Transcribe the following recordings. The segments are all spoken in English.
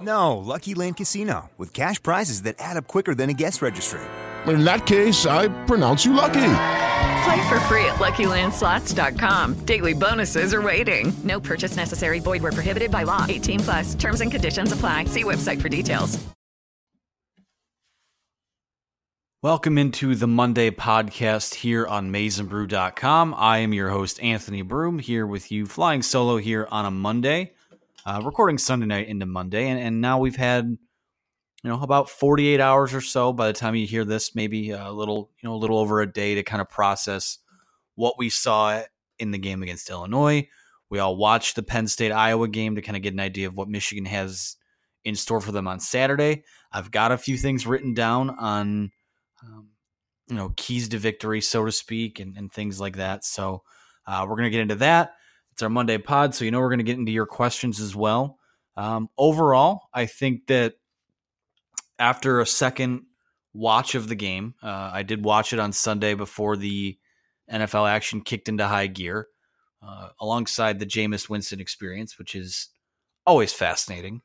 No, Lucky Land Casino, with cash prizes that add up quicker than a guest registry. In that case, I pronounce you lucky. Play for free at LuckyLandSlots.com. Daily bonuses are waiting. No purchase necessary. Void where prohibited by law. 18 plus. Terms and conditions apply. See website for details. Welcome into the Monday podcast here on MaizenBrew.com. I am your host, Anthony Broome, here with you, flying solo here on a Monday, uh, recording Sunday night into Monday. And, and now we've had, you know, about 48 hours or so by the time you hear this, maybe a little, you know, a little over a day to kind of process what we saw in the game against Illinois. We all watched the Penn State Iowa game to kind of get an idea of what Michigan has in store for them on Saturday. I've got a few things written down on um, you know, keys to victory, so to speak, and, and things like that. So uh, we're going to get into that. It's our Monday pod, so you know we're going to get into your questions as well. Um, overall, I think that after a second watch of the game, uh, I did watch it on Sunday before the NFL action kicked into high gear, uh, alongside the Jameis Winston experience, which is always fascinating.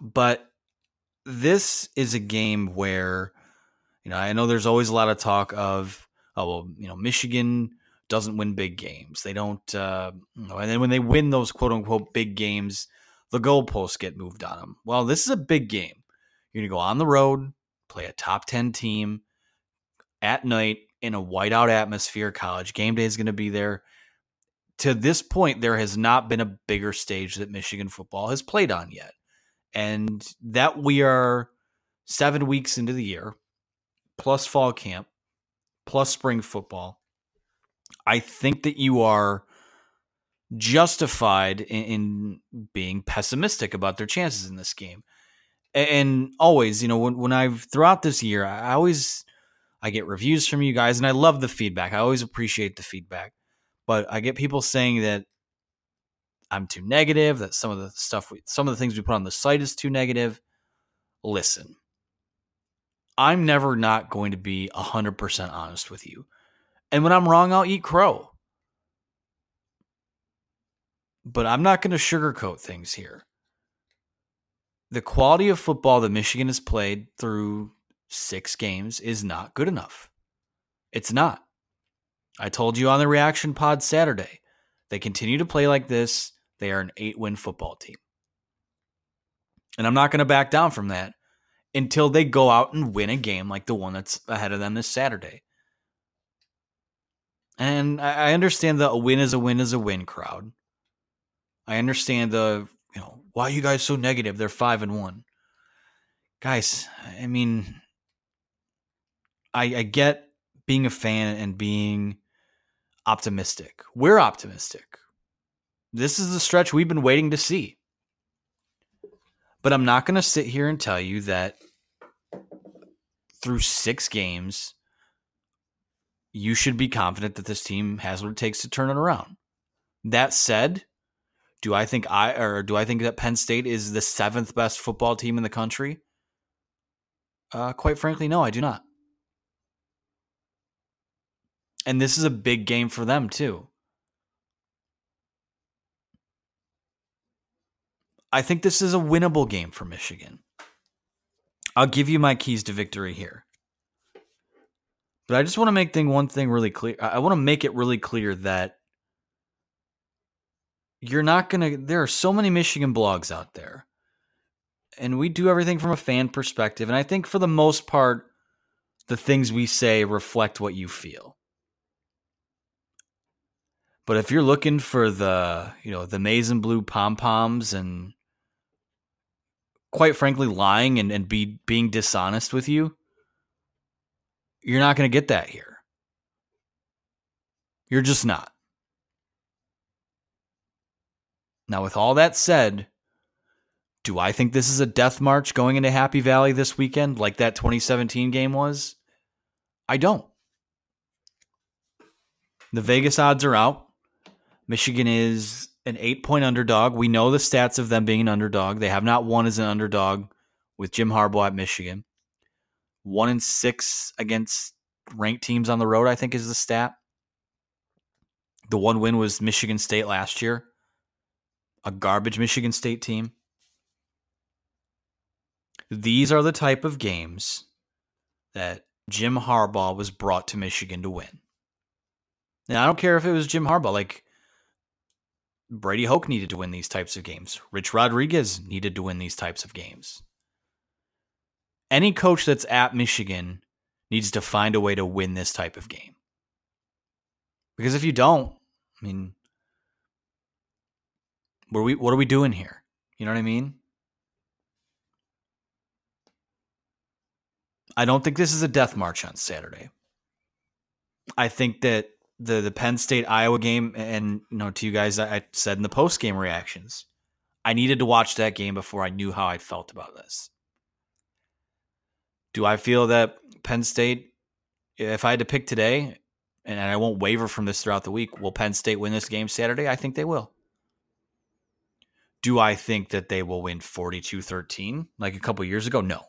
But this is a game where you know, I know there's always a lot of talk of, oh, well, you know, Michigan doesn't win big games. They don't, uh, and then when they win those quote unquote big games, the goalposts get moved on them. Well, this is a big game. You're going to go on the road, play a top 10 team at night in a whiteout atmosphere. College game day is going to be there. To this point, there has not been a bigger stage that Michigan football has played on yet. And that we are seven weeks into the year, plus fall camp, plus spring football, I think that you are justified in, in, being pessimistic about their chances in this game. And, always, you know, when, when I've throughout this year, I always I get reviews from you guys, and I love the feedback. I always appreciate the feedback, but I get people saying that I'm too negative, that some of the stuff, we, some of the things we put on the site is too negative. Listen, I'm never not going to be 100% honest with you. And when I'm wrong, I'll eat crow. But I'm not going to sugarcoat things here. The quality of football that Michigan has played through six games is not good enough. It's not. I told you on the reaction pod Saturday. They continue to play like this. They are an eight win football team. And I'm not going to back down from that until they go out and win a game like the one that's ahead of them this Saturday. And I understand that a win is a win is a win crowd. I understand the, you know, why are you guys so negative? They're five and one. Guys, I mean, I, I get being a fan and being optimistic. We're optimistic. This is the stretch we've been waiting to see. But I'm not going to sit here and tell you that through six games, you should be confident that this team has what it takes to turn it around. That said, do I think I or do I think that Penn State is the seventh best football team in the country? Uh, quite frankly, no, I do not. And this is a big game for them too. I think this is a winnable game for Michigan. I'll give you my keys to victory here. But I just want to make thing one thing really clear. I want to make it really clear that you're not going to there are so many Michigan blogs out there. And we do everything from a fan perspective, and I think for the most part the things we say reflect what you feel. But if you're looking for the, you know, the maize and blue pom poms and quite frankly lying and, and be being dishonest with you, you're not going to get that here. You're just not. Now, with all that said, do I think this is a death march going into Happy Valley this weekend like that 2017 game was? I don't. The Vegas odds are out. Michigan is an eight point underdog. We know the stats of them being an underdog. They have not won as an underdog with Jim Harbaugh at Michigan. One in six against ranked teams on the road, I think, is the stat. The one win was Michigan State last year, a garbage Michigan State team. These are the type of games that Jim Harbaugh was brought to Michigan to win. And I don't care if it was Jim Harbaugh. Like Brady Hoke needed to win these types of games. Rich Rodriguez needed to win these types of games. Any coach that's at Michigan needs to find a way to win this type of game. Because if you don't, I mean, what are we what are we doing here? You know what I mean? I don't think this is a death march on Saturday. I think that the the Penn State Iowa game, and you know, to you guys, I said in the post game reactions, I needed to watch that game before I knew how I felt about this. Do I feel that Penn State, if I had to pick today, and I won't waver from this throughout the week, will Penn State win this game Saturday? I think they will. Do I think that they will win 42 13 like a couple years ago? No.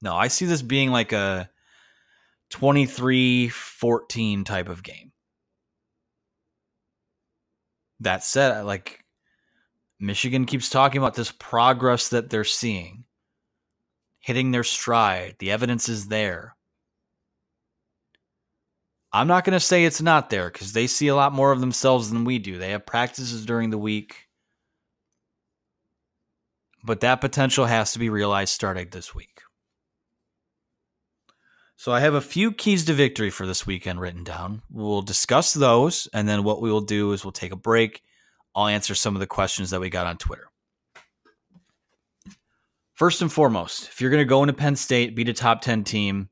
No, I see this being like a 23 14 type of game. That said, like Michigan keeps talking about this progress that they're seeing, hitting their stride. The evidence is there. I'm not going to say it's not there because they see a lot more of themselves than we do. They have practices during the week. But that potential has to be realized starting this week. So I have a few keys to victory for this weekend written down. We'll discuss those, and then what we will do is we'll take a break. I'll answer some of the questions that we got on Twitter. First and foremost, if you're going to go into Penn State, beat a top 10 team,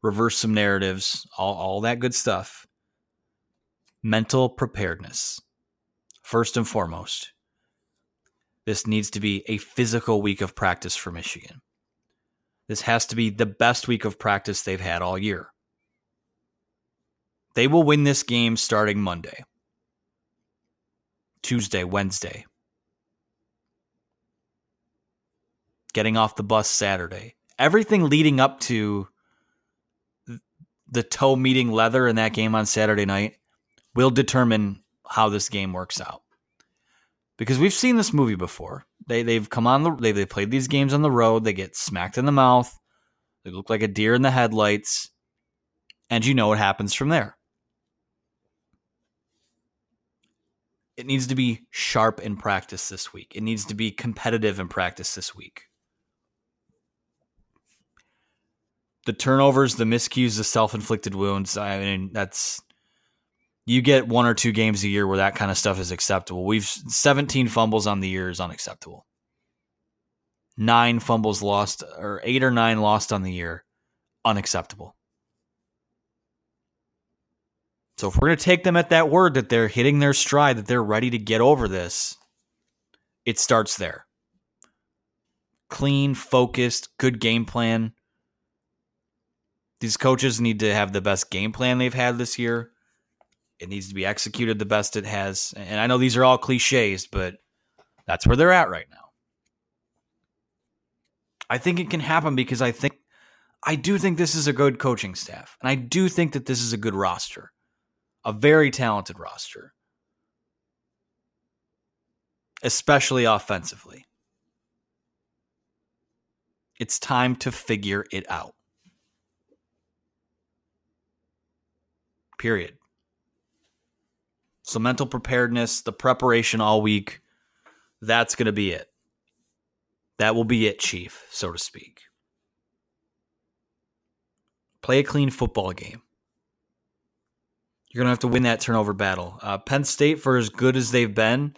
reverse some narratives, all, all that good stuff, mental preparedness. First and foremost, this needs to be a physical week of practice for Michigan. This has to be the best week of practice they've had all year. They will win this game starting Monday, Tuesday, Wednesday. Getting off the bus Saturday. Everything leading up to the toe meeting leather in that game on Saturday night will determine how this game works out. Because we've seen this movie before. They they've come on the they they played these games on the road. They get smacked in the mouth. They look like a deer in the headlights, and you know what happens from there. It needs to be sharp in practice this week. It needs to be competitive in practice this week. The turnovers, the miscues, the self-inflicted wounds. I mean, that's you get one or two games a year where that kind of stuff is acceptable. We've 17 fumbles on the year is unacceptable. Nine fumbles lost, or eight or nine lost on the year, unacceptable. So if we're going to take them at that word that they're hitting their stride, that they're ready to get over this, it starts there. clean, focused, good game plan. These coaches need to have the best game plan they've had this year. It needs to be executed the best it has. And I know these are all cliches, but that's where they're at right now. I think it can happen because I think I do think this is a good coaching staff. And I do think that this is a good roster. A very talented roster. Especially offensively. It's time to figure it out. Period. So, mental preparedness, the preparation all week, that's going to be it. That will be it, Chief, so to speak. Play a clean football game. You're going to have to win that turnover battle. Uh, Penn State, for as good as they've been,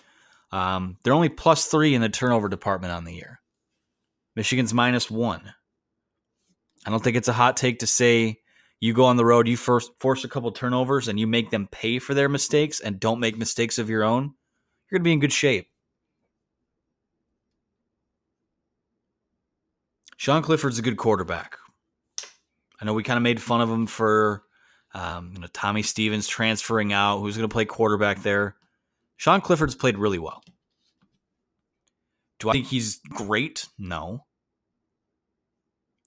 um, they're only plus three in the turnover department on the year. Michigan's minus one. I don't think it's a hot take to say you go on the road, you first force a couple turnovers, and you make them pay for their mistakes and don't make mistakes of your own. You're going to be in good shape. Sean Clifford's a good quarterback. I know we kind of made fun of him for um, you know, Tommy Stevens transferring out, who's going to play quarterback there. Sean Clifford's played really well. Do I think he's great? No.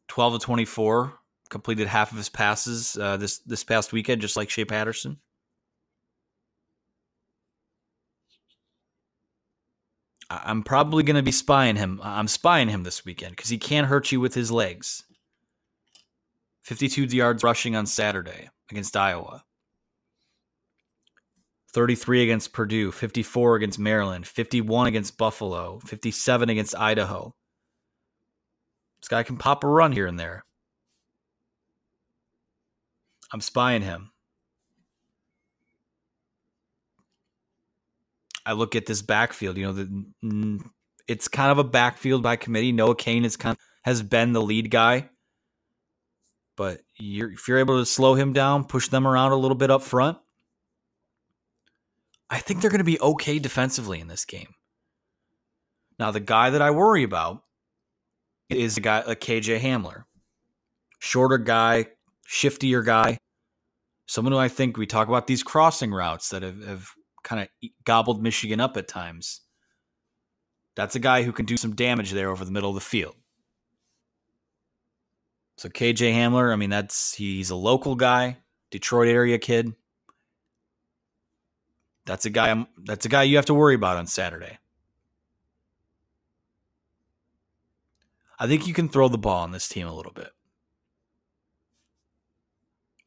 12 to 24, completed half of his passes uh, this this past weekend, just like Shea Patterson. I'm probably going to be spying him. I'm spying him this weekend because he can't hurt you with his legs. 52 yards rushing on Saturday against Iowa. 33 against Purdue, 54 against Maryland, 51 against Buffalo, 57 against Idaho. This guy can pop a run here and there. I'm spying him. I look at this backfield. You know, the, it's kind of a backfield by committee. Noah Cain is kind of, has been the lead guy, but you're, if you're able to slow him down, push them around a little bit up front, I think they're going to be okay defensively in this game. Now, the guy that I worry about is a guy like KJ Hamler, shorter guy, shiftier guy, someone who I think we talk about these crossing routes that have, have kind of gobbled Michigan up at times. That's a guy who can do some damage there over the middle of the field. So KJ Hamler, I mean, that's he's a local guy, Detroit area kid. That's a guy. That's a guy you have to worry about on Saturday. I think you can throw the ball on this team a little bit.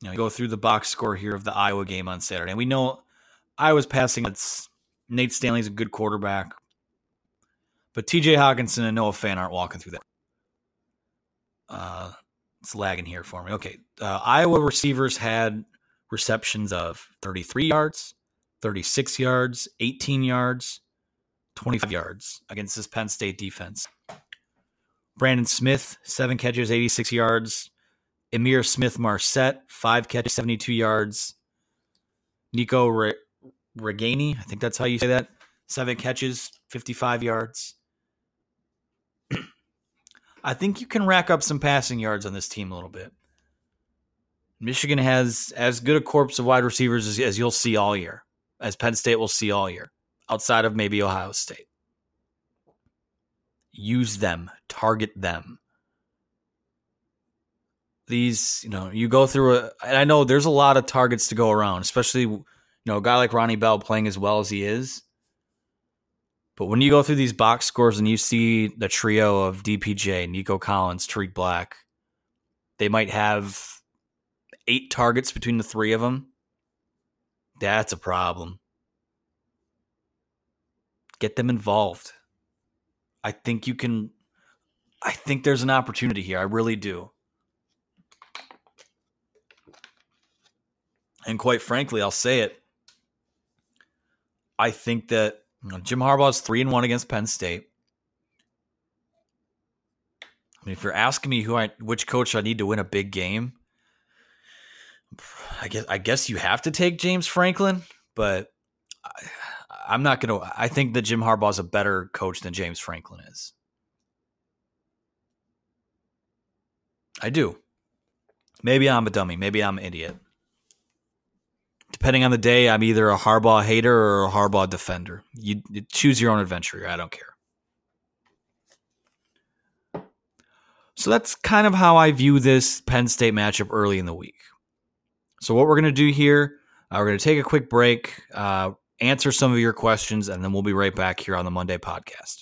You know, go through the box score here of the Iowa game on Saturday, and we know Iowa's passing. It's Nate Stanley's a good quarterback, but T.J. Hockenson and Noah Fant aren't walking through that. Uh, it's lagging here for me. Okay, uh, Iowa receivers had receptions of 33 yards, 36 yards, 18 yards, 25 yards against this Penn State defense. Brandon Smith, seven catches, 86 yards. Ihmir Smith Marsette, five catches, 72 yards. Nico Re- Ragaini, I think that's how you say that. Seven catches, 55 yards. I think you can rack up some passing yards on this team a little bit. Michigan has as good a corpse of wide receivers as, as you'll see all year, as Penn State will see all year, outside of maybe Ohio State. Use them, target them. These, you know, you go through a, and I know there's a lot of targets to go around, especially you know, a guy like Ronnie Bell playing as well as he is. But when you go through these box scores and you see the trio of DPJ, Nico Collins, Tarik Black, they might have eight targets between the three of them. That's a problem. Get them involved. I think you can. I think there's an opportunity here. I really do. And quite frankly, I'll say it. I think that you know, Jim is three and one against Penn State. I mean, if you're asking me who I which coach I need to win a big game, I guess I guess you have to take James Franklin, but I, am not to. I think that Jim Harbaugh is a better coach than James Franklin is. I do. Maybe I'm a dummy. Maybe I'm an idiot. Depending on the day, I'm either a Harbaugh hater or a Harbaugh defender. You, you choose your own adventure. I don't care. So that's kind of how I view this Penn State matchup early in the week. So what we're going to do here, uh, we're going to take a quick break, uh, answer some of your questions, and then we'll be right back here on the Monday podcast.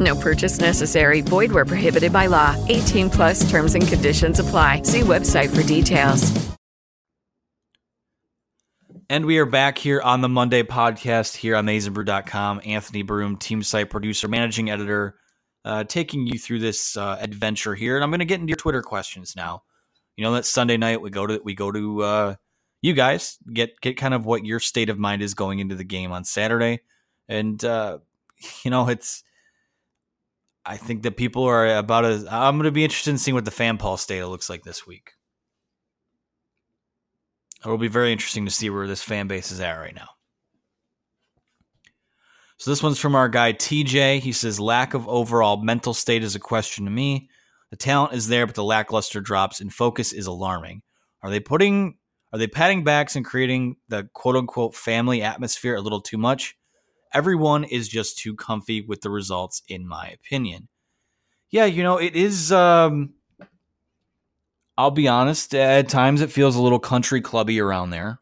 No purchase necessary. Void where prohibited by law. 18 plus terms and conditions apply. See website for details. And we are back here on the Monday podcast here on MaizenBrew.com. Anthony Broome, team site producer, managing editor, uh, taking you through this uh, adventure here. And I'm going to get into your Twitter questions now. You know that Sunday night we go to we go to uh, you guys get get kind of what your state of mind is going into the game on Saturday, and uh, you know it's I think that people are about as I'm going to be interested in seeing what the fan pulse data looks like this week. It'll be very interesting to see where this fan base is at right now. So this one's from our guy TJ. He says lack of overall mental state is a question to me. The talent is there, but the lackluster drops in focus is alarming. Are they putting are they patting backs and creating the quote unquote family atmosphere a little too much? Everyone is just too comfy with the results, in my opinion. Yeah, you know, it is. Um, I'll be honest, at times it feels a little country clubby around there.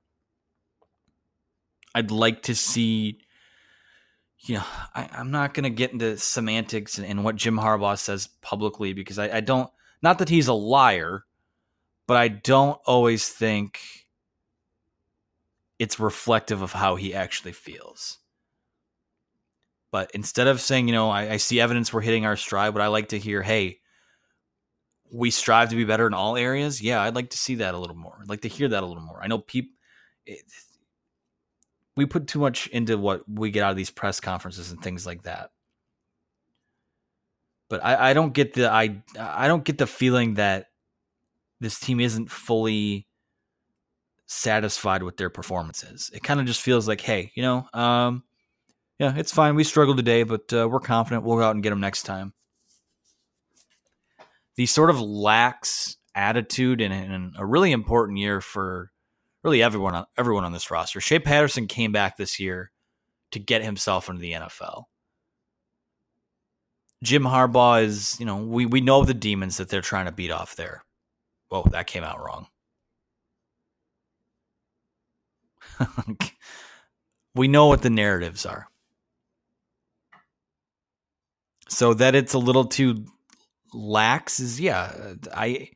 I'd like to see. You know, I, am not going to get into semantics and, and, what Jim Harbaugh says publicly because I, I don't. Not that he's a liar, but I don't always think it's reflective of how he actually feels. But instead of saying, you know, I, I see evidence we're hitting our stride, but I like to hear, hey, we strive to be better in all areas. Yeah, I'd like to see that a little more. I'd like to hear that a little more. I know people, we put too much into what we get out of these press conferences and things like that. But I, I don't get the I I don't get the feeling that this team isn't fully satisfied with their performances. It kind of just feels like, hey, you know, um, yeah, it's fine. We struggled today, but uh, we're confident we'll go out and get them next time. The sort of lax attitude in, a really important year for really everyone on everyone on this roster. Shea Patterson came back this year to get himself into the NFL. Jim Harbaugh is, you know, we, we know the demons that they're trying to beat off there. Whoa, that came out wrong. we know what the narratives are. So that it's a little too lax is yeah. I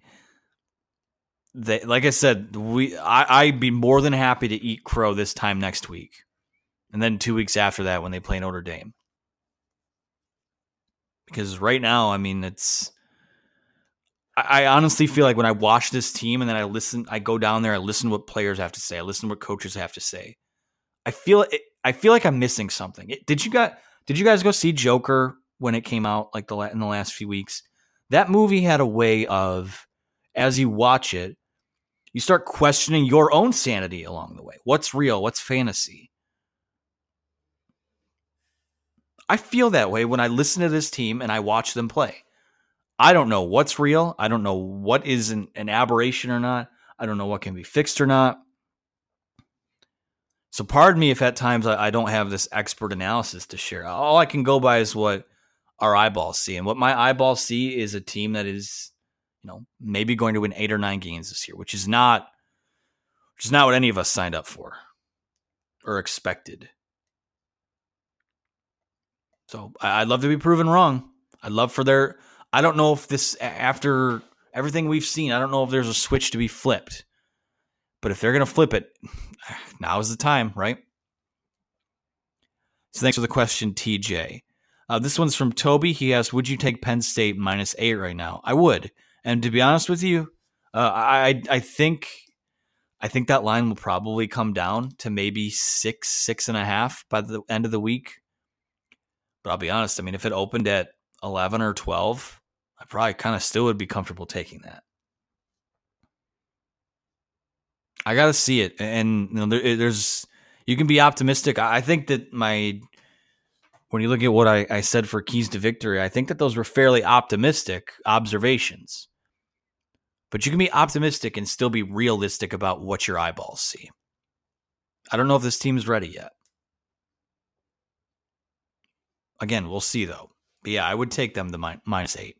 they, like I said, we I, I'd be more than happy to eat crow this time next week, and then two weeks after that when they play Notre Dame. Because right now, I mean, it's. I, honestly feel like when I watch this team and then I listen, I go down there, I listen to what players have to say, I listen to what coaches have to say. I feel I feel like I'm missing something. Did you guys Did you guys go see Joker when it came out, like the in the last few weeks. That movie had a way of, as you watch it, you start questioning your own sanity along the way. What's real? What's fantasy? I feel that way when I listen to this team and I watch them play. I don't know what's real. I don't know what is an, an aberration or not. I don't know what can be fixed or not. So, pardon me if at times I, I don't have this expert analysis to share. All I can go by is what our eyeballs see. And what my eyeballs see is a team that is, you know, maybe going to win eight or nine games this year, which is not which is not what any of us signed up for or expected. So I'd love to be proven wrong. I'd love for their. I don't know if this after everything we've seen. I don't know if there's a switch to be flipped. But if they're to flip it, now is the time, right? So thanks for the question, TJ. Uh, this one's from Toby. He asked, "Would you take Penn State minus eight right now?" I would, and to be honest with you, uh, I I think I think that line will probably come down to maybe six six and a half by the end of the week. But I'll be honest. I mean, if it opened at eleven or twelve, I probably kind of still would be comfortable taking that. I got to see it, and you know, there, there's you can be optimistic. I think that my when you look at what I, I said for keys to victory, I think that those were fairly optimistic observations. But you can be optimistic and still be realistic about what your eyeballs see. I don't know if this team's ready yet. Again, we'll see though. But yeah, I would take them to mi- minus eight.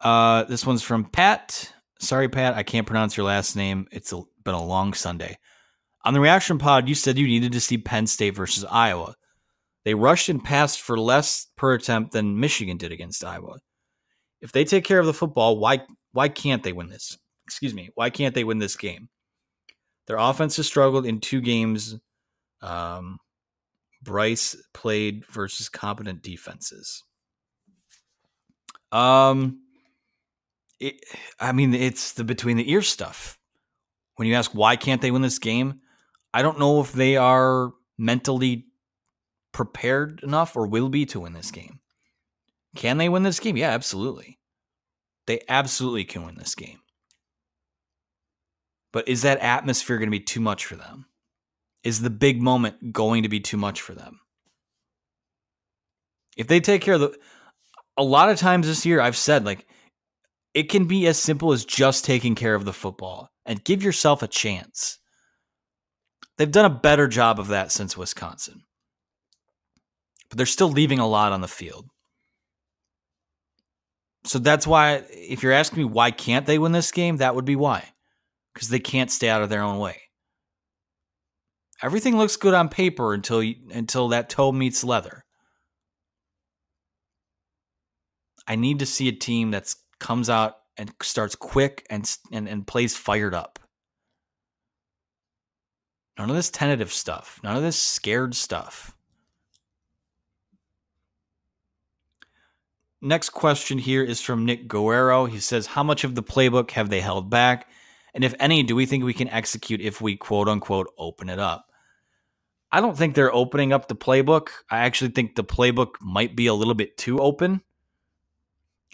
Uh, this one's from Pat. Sorry, Pat, I can't pronounce your last name. It's a, been a long Sunday. On the reaction pod, you said you needed to see Penn State versus Iowa. They rushed and passed for less per attempt than Michigan did against Iowa. If they take care of the football, why why can't they win this? Excuse me, why can't they win this game? Their offense has struggled in two games. Um, Bryce played versus competent defenses. Um, it, I mean, it's the between the ear stuff. When you ask why can't they win this game, I don't know if they are mentally prepared enough or will be to win this game. Can they win this game? Yeah, absolutely. They absolutely can win this game. But is that atmosphere going to be too much for them? Is the big moment going to be too much for them? If they take care of the a lot of times this year I've said like it can be as simple as just taking care of the football and give yourself a chance. They've done a better job of that since Wisconsin. But they're still leaving a lot on the field. So that's why, if you're asking me why can't they win this game, that would be why. Because they can't stay out of their own way. Everything looks good on paper until until that toe meets leather. I need to see a team that comes out and starts quick and, and and plays fired up. None of this tentative stuff. None of this scared stuff. Next question here is from Nick Guerrero. He says, How much of the playbook have they held back? And if any, do we think we can execute if we quote unquote open it up? I don't think they're opening up the playbook. I actually think the playbook might be a little bit too open.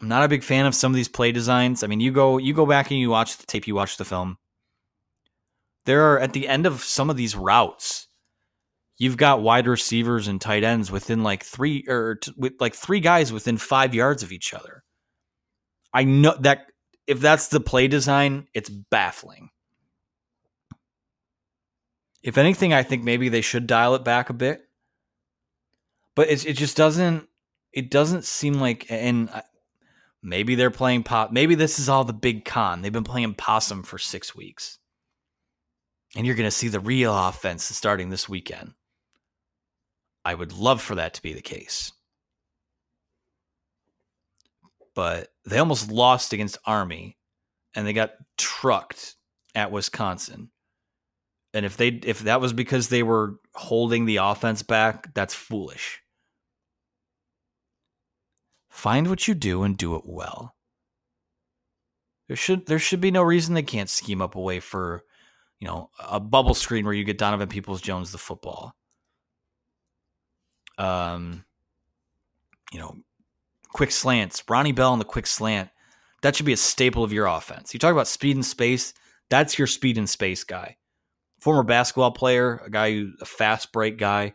I'm not a big fan of some of these play designs. I mean, you go you go back and you watch the tape, you watch the film. There are at the end of some of these routes, you've got wide receivers and tight ends within like three or t- with like three guys within five yards of each other. I know that if that's the play design, it's baffling. If anything, I think maybe they should dial it back a bit. But it it just doesn't it doesn't seem like and uh, maybe they're playing pop maybe this is all the big con. They've been playing possum for 6 weeks. And you're going to see the real offense starting this weekend. I would love for that to be the case. But they almost lost against Army and they got trucked at Wisconsin. And if they if that was because they were holding the offense back, that's foolish. Find what you do and do it well. There should there should be no reason they can't scheme up a way for, you know, a bubble screen where you get Donovan Peoples Jones the football um, you know, quick slants, Ronnie Bell on the quick slant. That should be a staple of your offense. You talk about speed and space. That's your speed and space guy. Former basketball player, a guy who a fast break guy.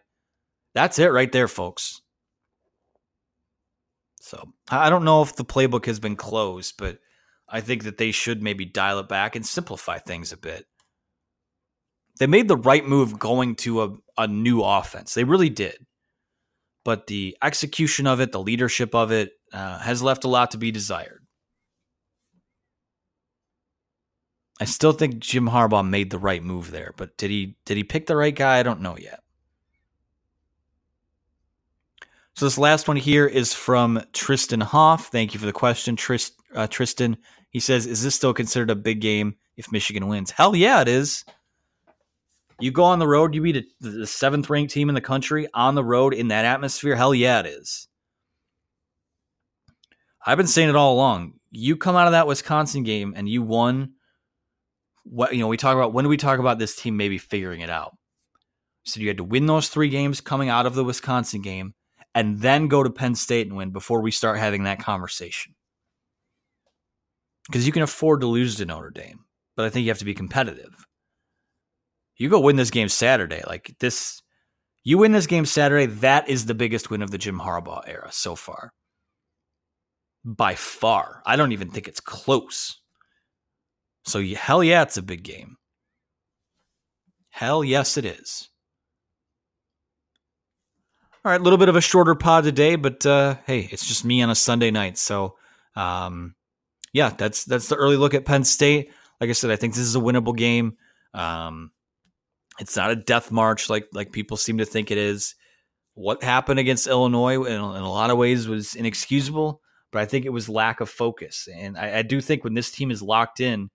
That's it right there, folks. So I don't know if the playbook has been closed, but I think that they should maybe dial it back and simplify things a bit. They made the right move going to a, a new offense. They really did but the execution of it, the leadership of it, uh, has left a lot to be desired. I still think Jim Harbaugh made the right move there, but did he did he pick the right guy? I don't know yet. So this last one here is from Tristan Hoff. Thank you for the question, Trist, uh, Tristan. He says, "Is this still considered a big game if Michigan wins?" Hell yeah, it is. You go on the road, you beat a, the seventh ranked team in the country on the road in that atmosphere. Hell yeah, it is. I've been saying it all along. You come out of that Wisconsin game and you won. What you know, we talk about when do we talk about this team maybe figuring it out? So you had to win those three games coming out of the Wisconsin game, and then go to Penn State and win before we start having that conversation. Because you can afford to lose to Notre Dame, but I think you have to be competitive. You go win this game Saturday, like this. You win this game Saturday, that is the biggest win of the Jim Harbaugh era so far by far. I don't even think it's close. So, hell yeah, it's a big game. Hell yes, it is. All right, a little bit of a shorter pod today, but uh, hey, it's just me on a Sunday night. So, um, yeah, that's that's the early look at Penn State. Like I said, I think this is a winnable game. Um, it's not a death march like like people seem to think it is. What happened against Illinois in, in a lot of ways was inexcusable but I think it was lack of focus. And I, I do think when this team is locked in,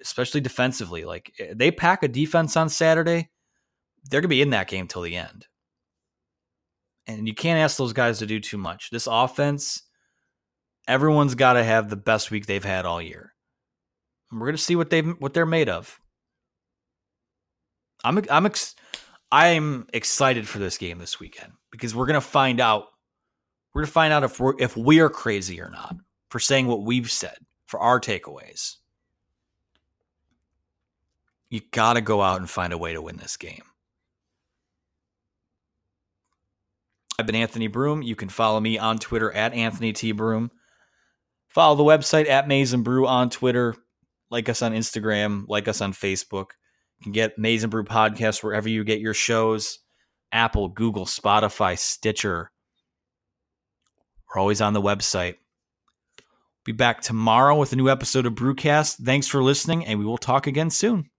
especially defensively, like eh, they pack a defense on Saturday, they're to be in that game till the end. And you can't ask those guys to do too much. This offense, everyone's got to have the best week they've had all year. And we're going to see what they what they're made of. I'm I'm ex- I'm excited for this game this weekend because we're to find out we're to find out if we're if we are crazy or not for saying what we've said for our takeaways. You got to go out and find a way to win this game. I've been Anthony Broome. You can follow me on Twitter at Anthony T. Broome. Follow the website at Maize n Brew on Twitter. Like us on Instagram. Like us on Facebook. Can get n Brew podcast wherever you get your shows Apple, Google, Spotify, Stitcher, we're always on the website. Be back tomorrow with a new episode of Brewcast. Thanks for listening, and we will talk again soon.